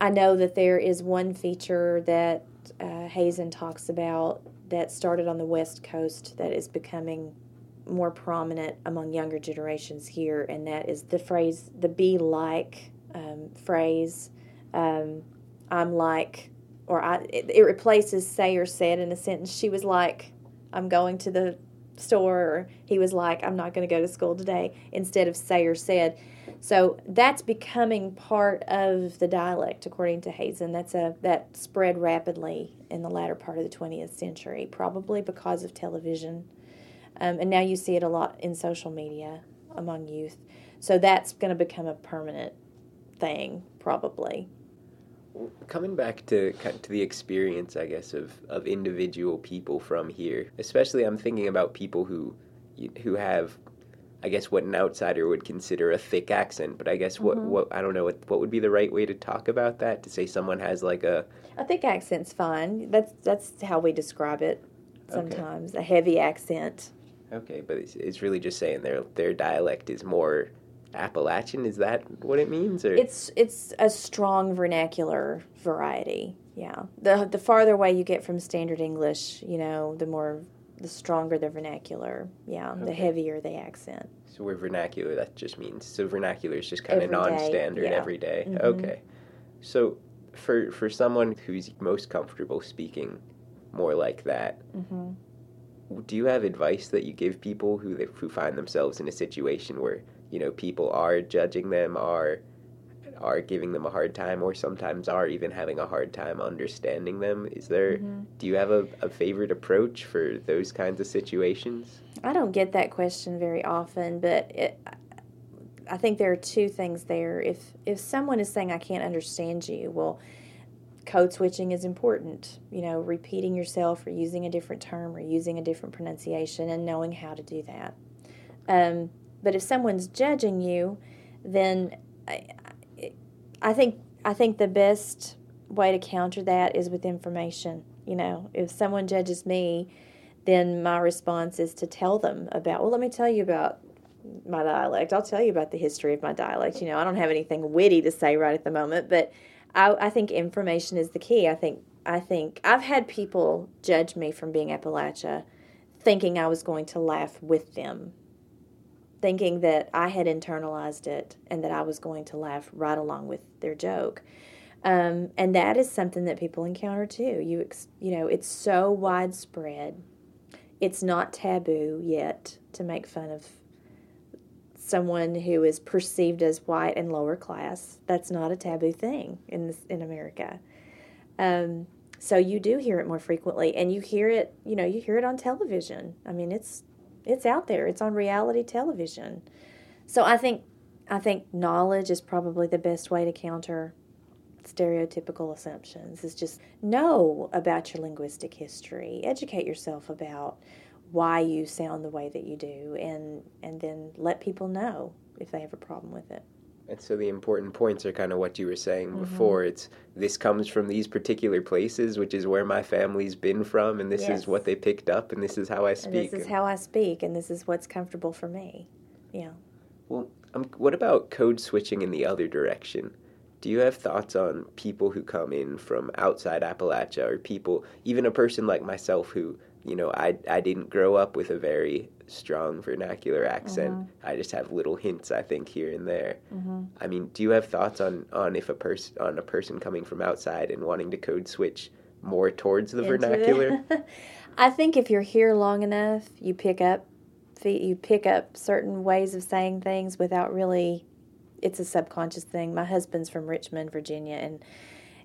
S2: I know that there is one feature that uh, Hazen talks about that started on the West Coast that is becoming more prominent among younger generations here, and that is the phrase, the be like um, phrase. Um, I'm like, or I, it, it, replaces say or said in a sentence. She was like, I'm going to the store, or he was like, I'm not going to go to school today, instead of say or said. So that's becoming part of the dialect, according to Hazen. That's a that spread rapidly in the latter part of the 20th century, probably because of television, um, and now you see it a lot in social media among youth. So that's going to become a permanent thing, probably.
S1: Coming back to to the experience, I guess, of, of individual people from here, especially I'm thinking about people who who have I guess what an outsider would consider a thick accent, but I guess what mm-hmm. what I don't know what what would be the right way to talk about that to say someone has like a
S2: a thick accent's fine. That's that's how we describe it sometimes. Okay. A heavy accent.
S1: Okay, but it's, it's really just saying their their dialect is more Appalachian. Is that what it means? Or?
S2: It's it's a strong vernacular variety. Yeah. The the farther away you get from standard English, you know, the more the stronger the vernacular. Yeah, okay. the heavier the accent.
S1: So we're vernacular. That just means so vernacular is just kind of non-standard yeah. every day. Mm-hmm. Okay. So for for someone who's most comfortable speaking more like that. Mm-hmm. Do you have advice that you give people who who find themselves in a situation where you know people are judging them, are are giving them a hard time, or sometimes are even having a hard time understanding them? Is there? Mm-hmm. Do you have a, a favorite approach for those kinds of situations?
S2: I don't get that question very often, but it, I think there are two things there. If if someone is saying I can't understand you, well, code switching is important. You know, repeating yourself or using a different term or using a different pronunciation and knowing how to do that. Um, but if someone's judging you, then I, I think I think the best way to counter that is with information. You know, if someone judges me, then my response is to tell them about. Well, let me tell you about my dialect. I'll tell you about the history of my dialect. You know, I don't have anything witty to say right at the moment, but I, I think information is the key. I think I think I've had people judge me from being Appalachia, thinking I was going to laugh with them, thinking that I had internalized it and that I was going to laugh right along with their joke. Um, and that is something that people encounter too. You ex, you know, it's so widespread. It's not taboo yet to make fun of someone who is perceived as white and lower class. That's not a taboo thing in this, in America. Um, so you do hear it more frequently, and you hear it. You know, you hear it on television. I mean, it's it's out there. It's on reality television. So I think I think knowledge is probably the best way to counter stereotypical assumptions. Is just know about your linguistic history, educate yourself about why you sound the way that you do and and then let people know if they have a problem with it
S1: and so the important points are kind of what you were saying mm-hmm. before it's this comes from these particular places which is where my family's been from and this yes. is what they picked up and this is how i speak
S2: and this is how i speak and this is what's comfortable for me yeah
S1: well um, what about code switching in the other direction do you have thoughts on people who come in from outside Appalachia or people, even a person like myself who you know, I I didn't grow up with a very strong vernacular accent. Mm-hmm. I just have little hints, I think, here and there. Mm-hmm. I mean, do you have thoughts on on if a person on a person coming from outside and wanting to code switch more towards the Into vernacular? [LAUGHS]
S2: I think if you're here long enough, you pick up you pick up certain ways of saying things without really it's a subconscious thing. My husband's from Richmond, Virginia, and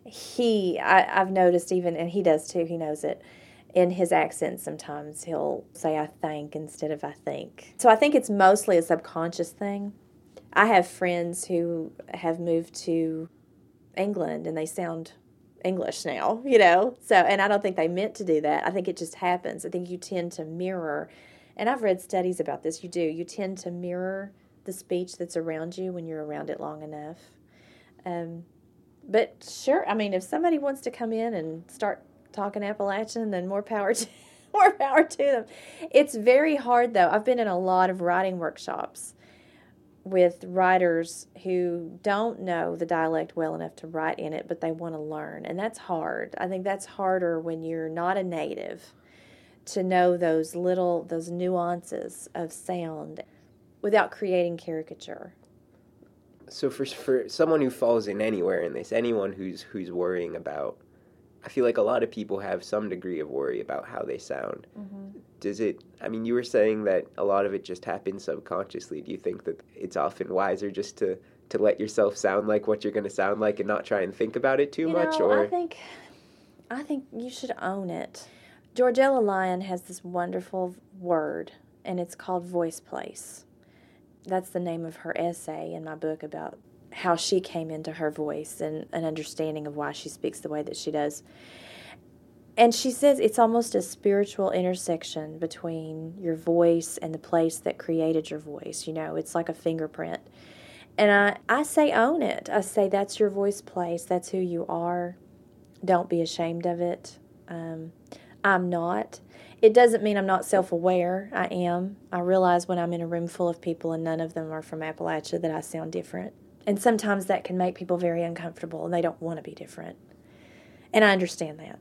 S2: he I, I've noticed even and he does too, he knows it in his accent sometimes he'll say I think instead of I think. So I think it's mostly a subconscious thing. I have friends who have moved to England and they sound English now, [LAUGHS] you know. So and I don't think they meant to do that. I think it just happens. I think you tend to mirror and I've read studies about this. You do. You tend to mirror the speech that's around you when you're around it long enough. Um, but sure, I mean, if somebody wants to come in and start talking Appalachian, then more power [LAUGHS] to more power to them. It's very hard though. I've been in a lot of writing workshops with writers who don't know the dialect well enough to write in it, but they want to learn. And that's hard. I think that's harder when you're not a native to know those little those nuances of sound without creating caricature.
S1: So for for someone who falls in anywhere in this, anyone who's who's worrying about I feel like a lot of people have some degree of worry about how they sound. Mm-hmm. Does it? I mean, you were saying that a lot of it just happens subconsciously. Do you think that it's often wiser just to to let yourself sound like what you're going to sound like and not try and think about it too
S2: you
S1: much?
S2: Know,
S1: or
S2: I think, I think you should own it. George Ella Lyon has this wonderful word, and it's called voice place. That's the name of her essay in my book about how she came into her voice and an understanding of why she speaks the way that she does. And she says it's almost a spiritual intersection between your voice and the place that created your voice. You know, it's like a fingerprint. And I, I say own it. I say that's your voice place. That's who you are. Don't be ashamed of it. Um, I'm not. It doesn't mean I'm not self aware. I am. I realize when I'm in a room full of people and none of them are from Appalachia that I sound different. And sometimes that can make people very uncomfortable and they don't want to be different. And I understand that.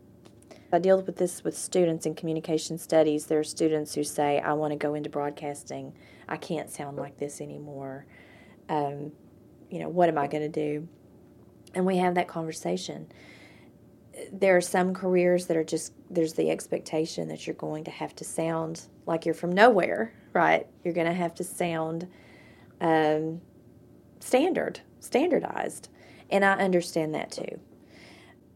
S2: I deal with this with students in communication studies. There are students who say, I want to go into broadcasting. I can't sound like this anymore. Um, you know, what am I going to do? And we have that conversation there are some careers that are just there's the expectation that you're going to have to sound like you're from nowhere, right? You're going to have to sound um, standard, standardized, and I understand that too.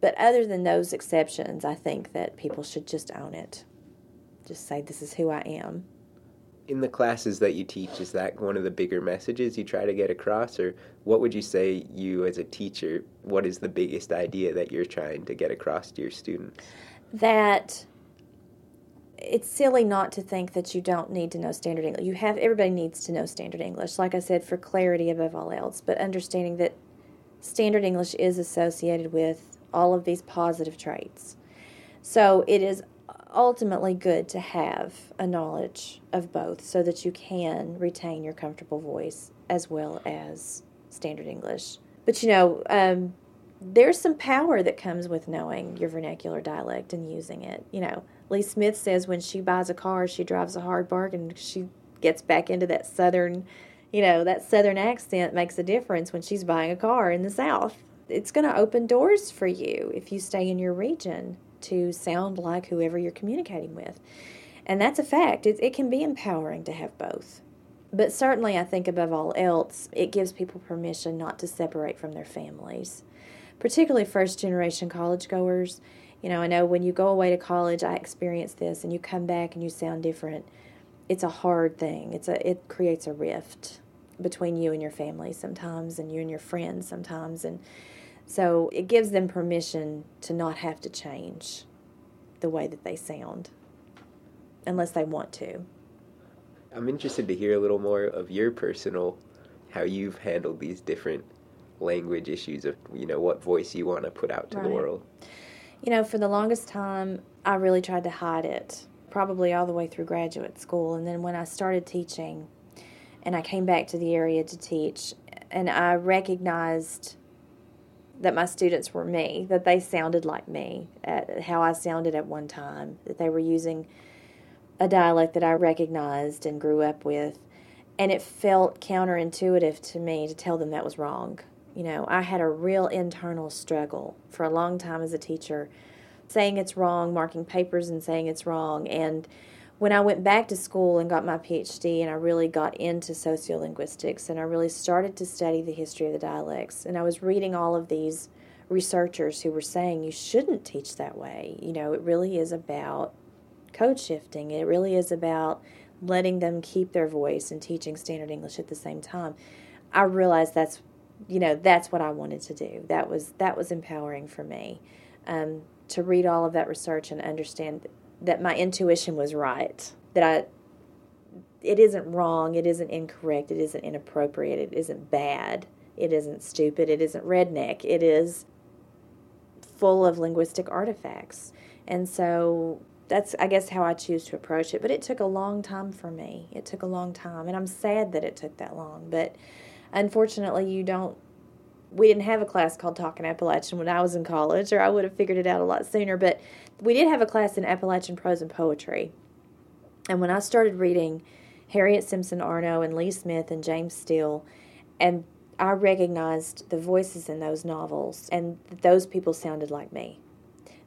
S2: But other than those exceptions, I think that people should just own it. Just say, "This is who I am."
S1: in the classes that you teach, is that one of the bigger messages you try to get across, or what would you say you as a teacher? What is the biggest idea that you're trying to get across to your students?
S2: That it's silly not to think that you don't need to know standard English. You have everybody needs to know standard English, like I said, for clarity above all else. But understanding that standard English is associated with all of these positive traits. So it is ultimately good to have a knowledge of both so that you can retain your comfortable voice as well as standard English. But you know, um, there's some power that comes with knowing your vernacular dialect and using it. You know, Lee Smith says when she buys a car, she drives a hard bargain. She gets back into that southern, you know, that southern accent makes a difference when she's buying a car in the South. It's going to open doors for you if you stay in your region to sound like whoever you're communicating with. And that's a fact. It, it can be empowering to have both. But certainly, I think above all else, it gives people permission not to separate from their families, particularly first generation college goers. You know, I know when you go away to college, I experienced this, and you come back and you sound different. It's a hard thing. It's a it creates a rift between you and your family sometimes, and you and your friends sometimes, and so it gives them permission to not have to change the way that they sound unless they want to.
S1: I'm interested to hear a little more of your personal how you've handled these different language issues of you know what voice you want to put out to right. the world.
S2: You know, for the longest time I really tried to hide it, probably all the way through graduate school and then when I started teaching and I came back to the area to teach and I recognized that my students were me, that they sounded like me, how I sounded at one time, that they were using a dialect that I recognized and grew up with. And it felt counterintuitive to me to tell them that was wrong. You know, I had a real internal struggle for a long time as a teacher, saying it's wrong, marking papers and saying it's wrong. And when I went back to school and got my PhD and I really got into sociolinguistics and I really started to study the history of the dialects and I was reading all of these researchers who were saying you shouldn't teach that way. You know, it really is about code shifting. It really is about letting them keep their voice and teaching standard English at the same time. I realized that's you know that's what I wanted to do. That was that was empowering for me um, to read all of that research and understand that my intuition was right. That I it isn't wrong, it isn't incorrect, it isn't inappropriate, it isn't bad, it isn't stupid, it isn't redneck. It is full of linguistic artifacts. And so that's I guess how I choose to approach it. But it took a long time for me. It took a long time, and I'm sad that it took that long. But unfortunately, you don't. We didn't have a class called Talking Appalachian when I was in college, or I would have figured it out a lot sooner. But we did have a class in Appalachian prose and poetry. And when I started reading Harriette Simpson Arnow and Lee Smith and James Still, and I recognized the voices in those novels, and those people sounded like me.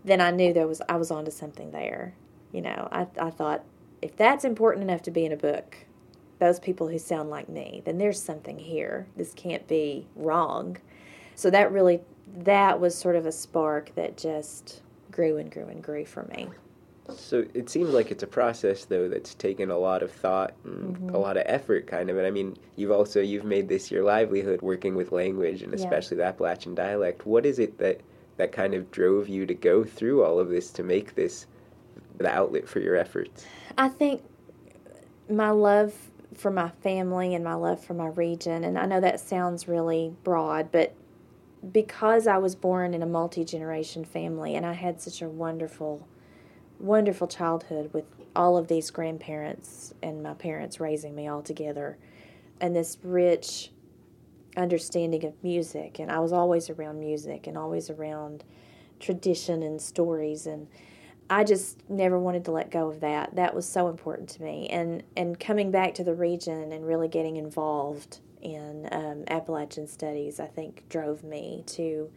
S2: Then I knew there was I was onto something there. You know, I I thought if that's important enough to be in a book, those people who sound like me, then there's something here. This can't be wrong. So that really that was sort of a spark that just grew and grew and grew for me.
S1: So it seems like it's a process though that's taken a lot of thought and mm-hmm. a lot of effort kind of and I mean you've also you've made this your livelihood working with language and especially yeah. the Appalachian dialect. What is it that that kind of drove you to go through all of this to make this the outlet for your efforts?
S2: I think my love for my family and my love for my region, and I know that sounds really broad, but because I was born in a multi generation family and I had such a wonderful, wonderful childhood with all of these grandparents and my parents raising me all together, and this rich understanding of music, and I was always around music and always around tradition and stories and I just never wanted to let go of that. That was so important to me, and and coming back to the region and really getting involved in um, Appalachian studies, I think drove me to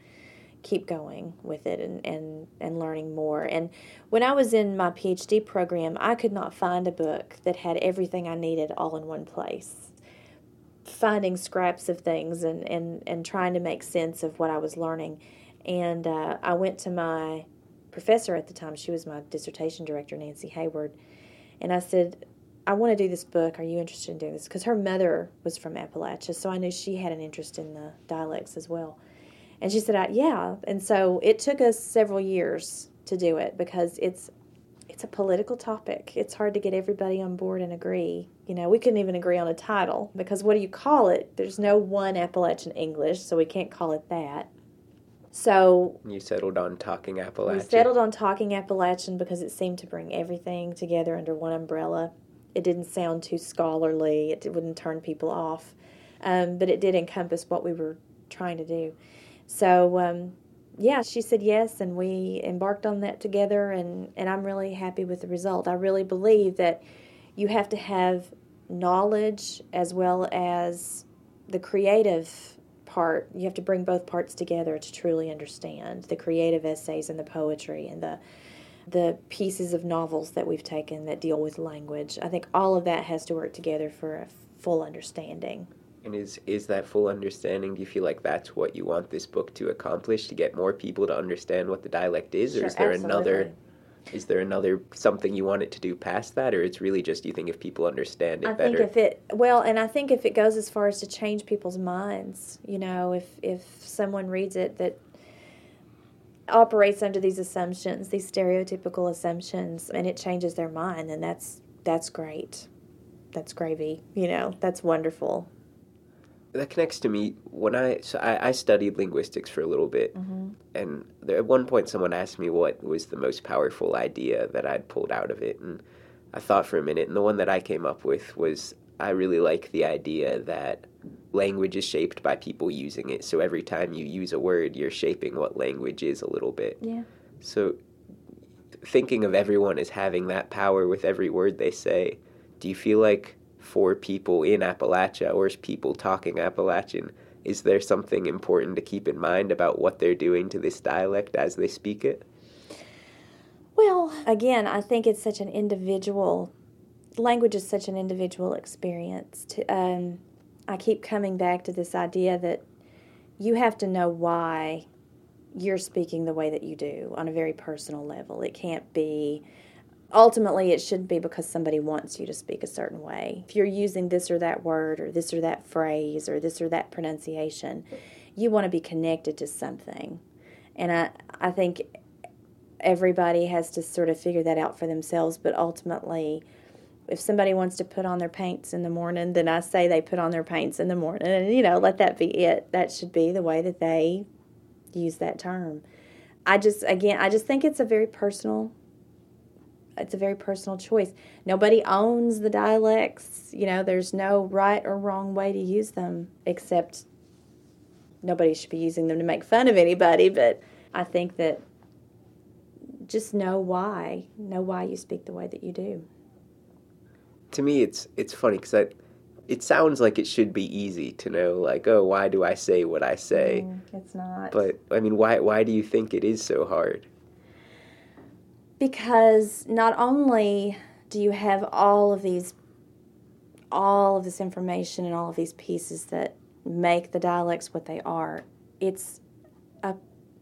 S2: keep going with it and, and, and learning more. And when I was in my PhD program, I could not find a book that had everything I needed all in one place. Finding scraps of things and, and, and trying to make sense of what I was learning. And uh, I went to my professor at the time, she was my dissertation director, Nancy Hayward, and I said, I want to do this book. Are you interested in doing this? Because her mother was from Appalachia, so I knew she had an interest in the dialects as well. And she said, "Yeah." And so it took us several years to do it because it's it's a political topic. It's hard to get everybody on board and agree. You know, we couldn't even agree on a title because what do you call it? There's no one Appalachian English, so we can't call it that. So
S1: you settled on talking Appalachian.
S2: We settled on talking Appalachian because it seemed to bring everything together under one umbrella. It didn't sound too scholarly. It wouldn't turn people off, um, but it did encompass what we were trying to do. So um, yeah, she said yes, and we embarked on that together, and and I'm really happy with the result. I really believe that you have to have knowledge as well as the creative part you have to bring both parts together to truly understand the creative essays and the poetry and the the pieces of novels that we've taken that deal with language i think all of that has to work together for a full understanding
S1: and is is that full understanding do you feel like that's what you want this book to accomplish to get more people to understand what the dialect is
S2: sure,
S1: or is there
S2: absolutely.
S1: another is there another something you want it to do past that, or it's really just you think if people understand it
S2: I
S1: better?
S2: think if it well, and I think if it goes as far as to change people's minds, you know, if if someone reads it that operates under these assumptions, these stereotypical assumptions, and it changes their mind, then that's that's great. That's gravy, you know. That's wonderful
S1: that connects to me when I so I, I studied linguistics for a little bit,
S2: mm-hmm.
S1: and there, at one point someone asked me what was the most powerful idea that I'd pulled out of it, and I thought for a minute, and the one that I came up with was I really like the idea that language is shaped by people using it. So every time you use a word, you're shaping what language is a little bit.
S2: Yeah.
S1: So thinking of everyone as having that power with every word they say, do you feel like for people in Appalachia or is people talking Appalachian, is there something important to keep in mind about what they're doing to this dialect as they speak it?
S2: Well, again, I think it's such an individual language is such an individual experience. To, um, I keep coming back to this idea that you have to know why you're speaking the way that you do on a very personal level. It can't be ultimately it should be because somebody wants you to speak a certain way. If you're using this or that word or this or that phrase or this or that pronunciation, you want to be connected to something. And I I think everybody has to sort of figure that out for themselves, but ultimately if somebody wants to put on their paints in the morning, then I say they put on their paints in the morning and you know, let that be it. That should be the way that they use that term. I just again, I just think it's a very personal it's a very personal choice. Nobody owns the dialects. You know, there's no right or wrong way to use them, except nobody should be using them to make fun of anybody. But I think that just know why, know why you speak the way that you do.
S1: To me, it's it's funny because it sounds like it should be easy to know, like, oh, why do I say what I say?
S2: Mm, it's not.
S1: But I mean, why why do you think it is so hard?
S2: Because not only do you have all of these all of this information and all of these pieces that make the dialects what they are it's a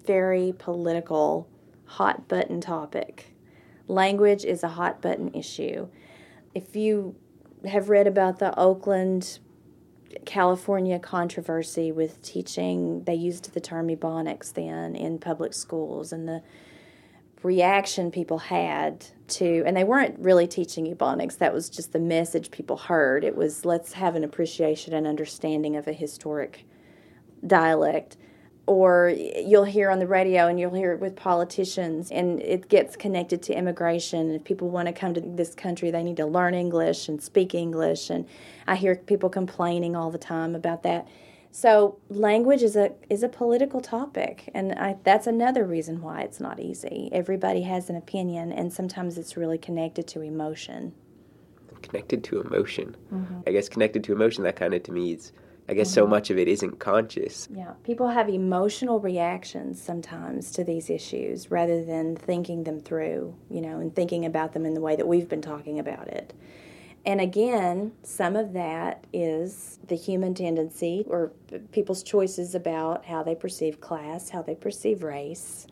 S2: very political hot button topic. Language is a hot button issue. If you have read about the oakland California controversy with teaching, they used the term Ebonics then in public schools, and the reaction people had to, and they weren't really teaching Ebonics, that was just the message people heard. It was let's have an appreciation and understanding of a historic dialect. Or you'll hear on the radio and you'll hear it with politicians and it gets connected to immigration. If people want to come to this country they need to learn english and speak english and i hear people complaining all the time about that so language is a is a political topic and I, that's another reason why it's not easy everybody has an opinion and sometimes it's really connected to emotion
S1: connected to emotion mm-hmm. i guess connected to emotion that kind of to me is I guess mm-hmm. so much of it isn't conscious.
S2: Yeah, people have emotional reactions sometimes to these issues rather than thinking them through, you know, and thinking about them in the way that we've been talking about it. And again, some of that is the human tendency or people's choices about how they perceive class, how they perceive race.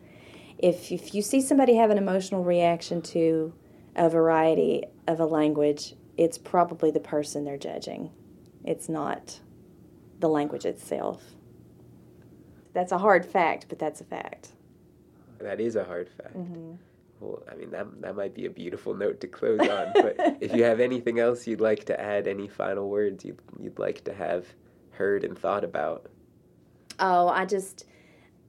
S2: If, if you see somebody have an emotional reaction to a variety of a language, it's probably the person they're judging. It's not the language itself. That's a hard fact, but that's a fact.
S1: That is a hard fact. Mm-hmm. Well, I mean, that, that might be a beautiful note to close on. But if you have anything else you'd like to add, any final words you'd, you'd like to have heard and thought about?
S2: Oh, I just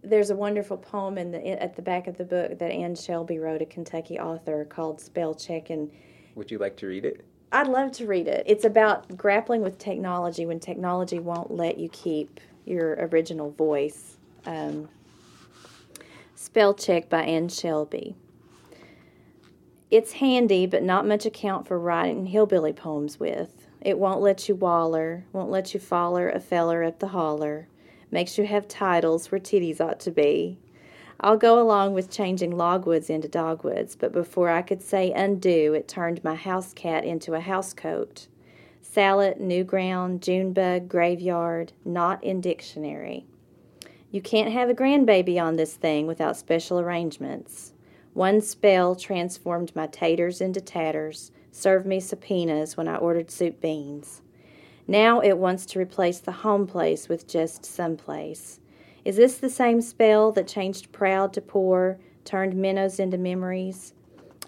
S2: there's a wonderful poem in the at the back of the book that Anne Shelby wrote, a Kentucky author, called Spell Check. And
S1: would you like to read it?
S2: I'd love to read it. It's about grappling with technology when technology won't let you keep your original voice. Um, Spell Check by Anne Shelby. It's handy, but not much account for writing hillbilly poems with. It won't let you waller, won't let you foller a feller up the holler, makes you have titles where titties ought to be. I'll go along with changing logwoods into dogwoods, but before I could say undo, it turned my house cat into a housecoat. Salad, new ground, June bug, graveyard, not in dictionary. You can't have a grandbaby on this thing without special arrangements. One spell transformed my taters into tatters, served me subpoenas when I ordered soup beans. Now it wants to replace the home place with just some place. Is this the same spell that changed proud to poor, turned minnows into memories?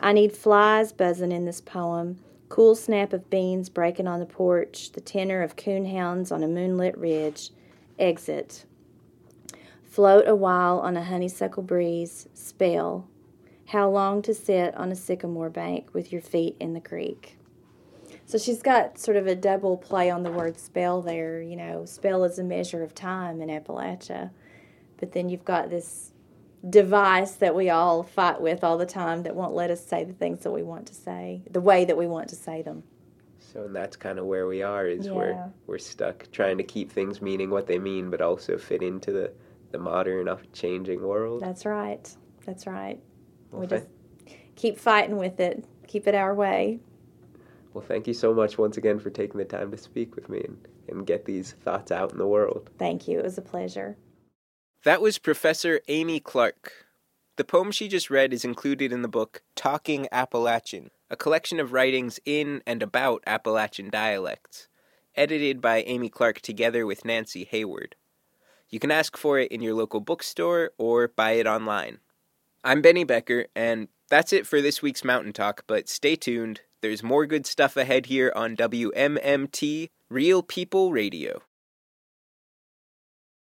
S2: I need flies buzzing in this poem, cool snap of beans breaking on the porch, the tenor of coonhounds on a moonlit ridge. Exit. Float a while on a honeysuckle breeze. Spell. How long to sit on a sycamore bank with your feet in the creek. So she's got sort of a double play on the word spell there. You know, spell is a measure of time in Appalachia. But then you've got this device that we all fight with all the time that won't let us say the things that we want to say, the way that we want to say them.
S1: So and that's kind of where we are is yeah. we're we're stuck trying to keep things meaning what they mean but also fit into the the modern changing world.
S2: That's right. That's right. Well, we just keep fighting with it. Keep it our way.
S1: Well, thank you so much once again for taking the time to speak with me and, and get these thoughts out in the world.
S2: Thank you. It was a pleasure.
S1: That was Professor Amy Clark. The poem she just read is included in the book Talking Appalachian, a collection of writings in and about Appalachian dialects, edited by Amy Clark together with Nancy Hayward. You can ask for it in your local bookstore or buy it online. I'm Benny Becker, and that's it for this week's Mountain Talk, but stay tuned. There's more good stuff ahead here on WMMT Real People Radio.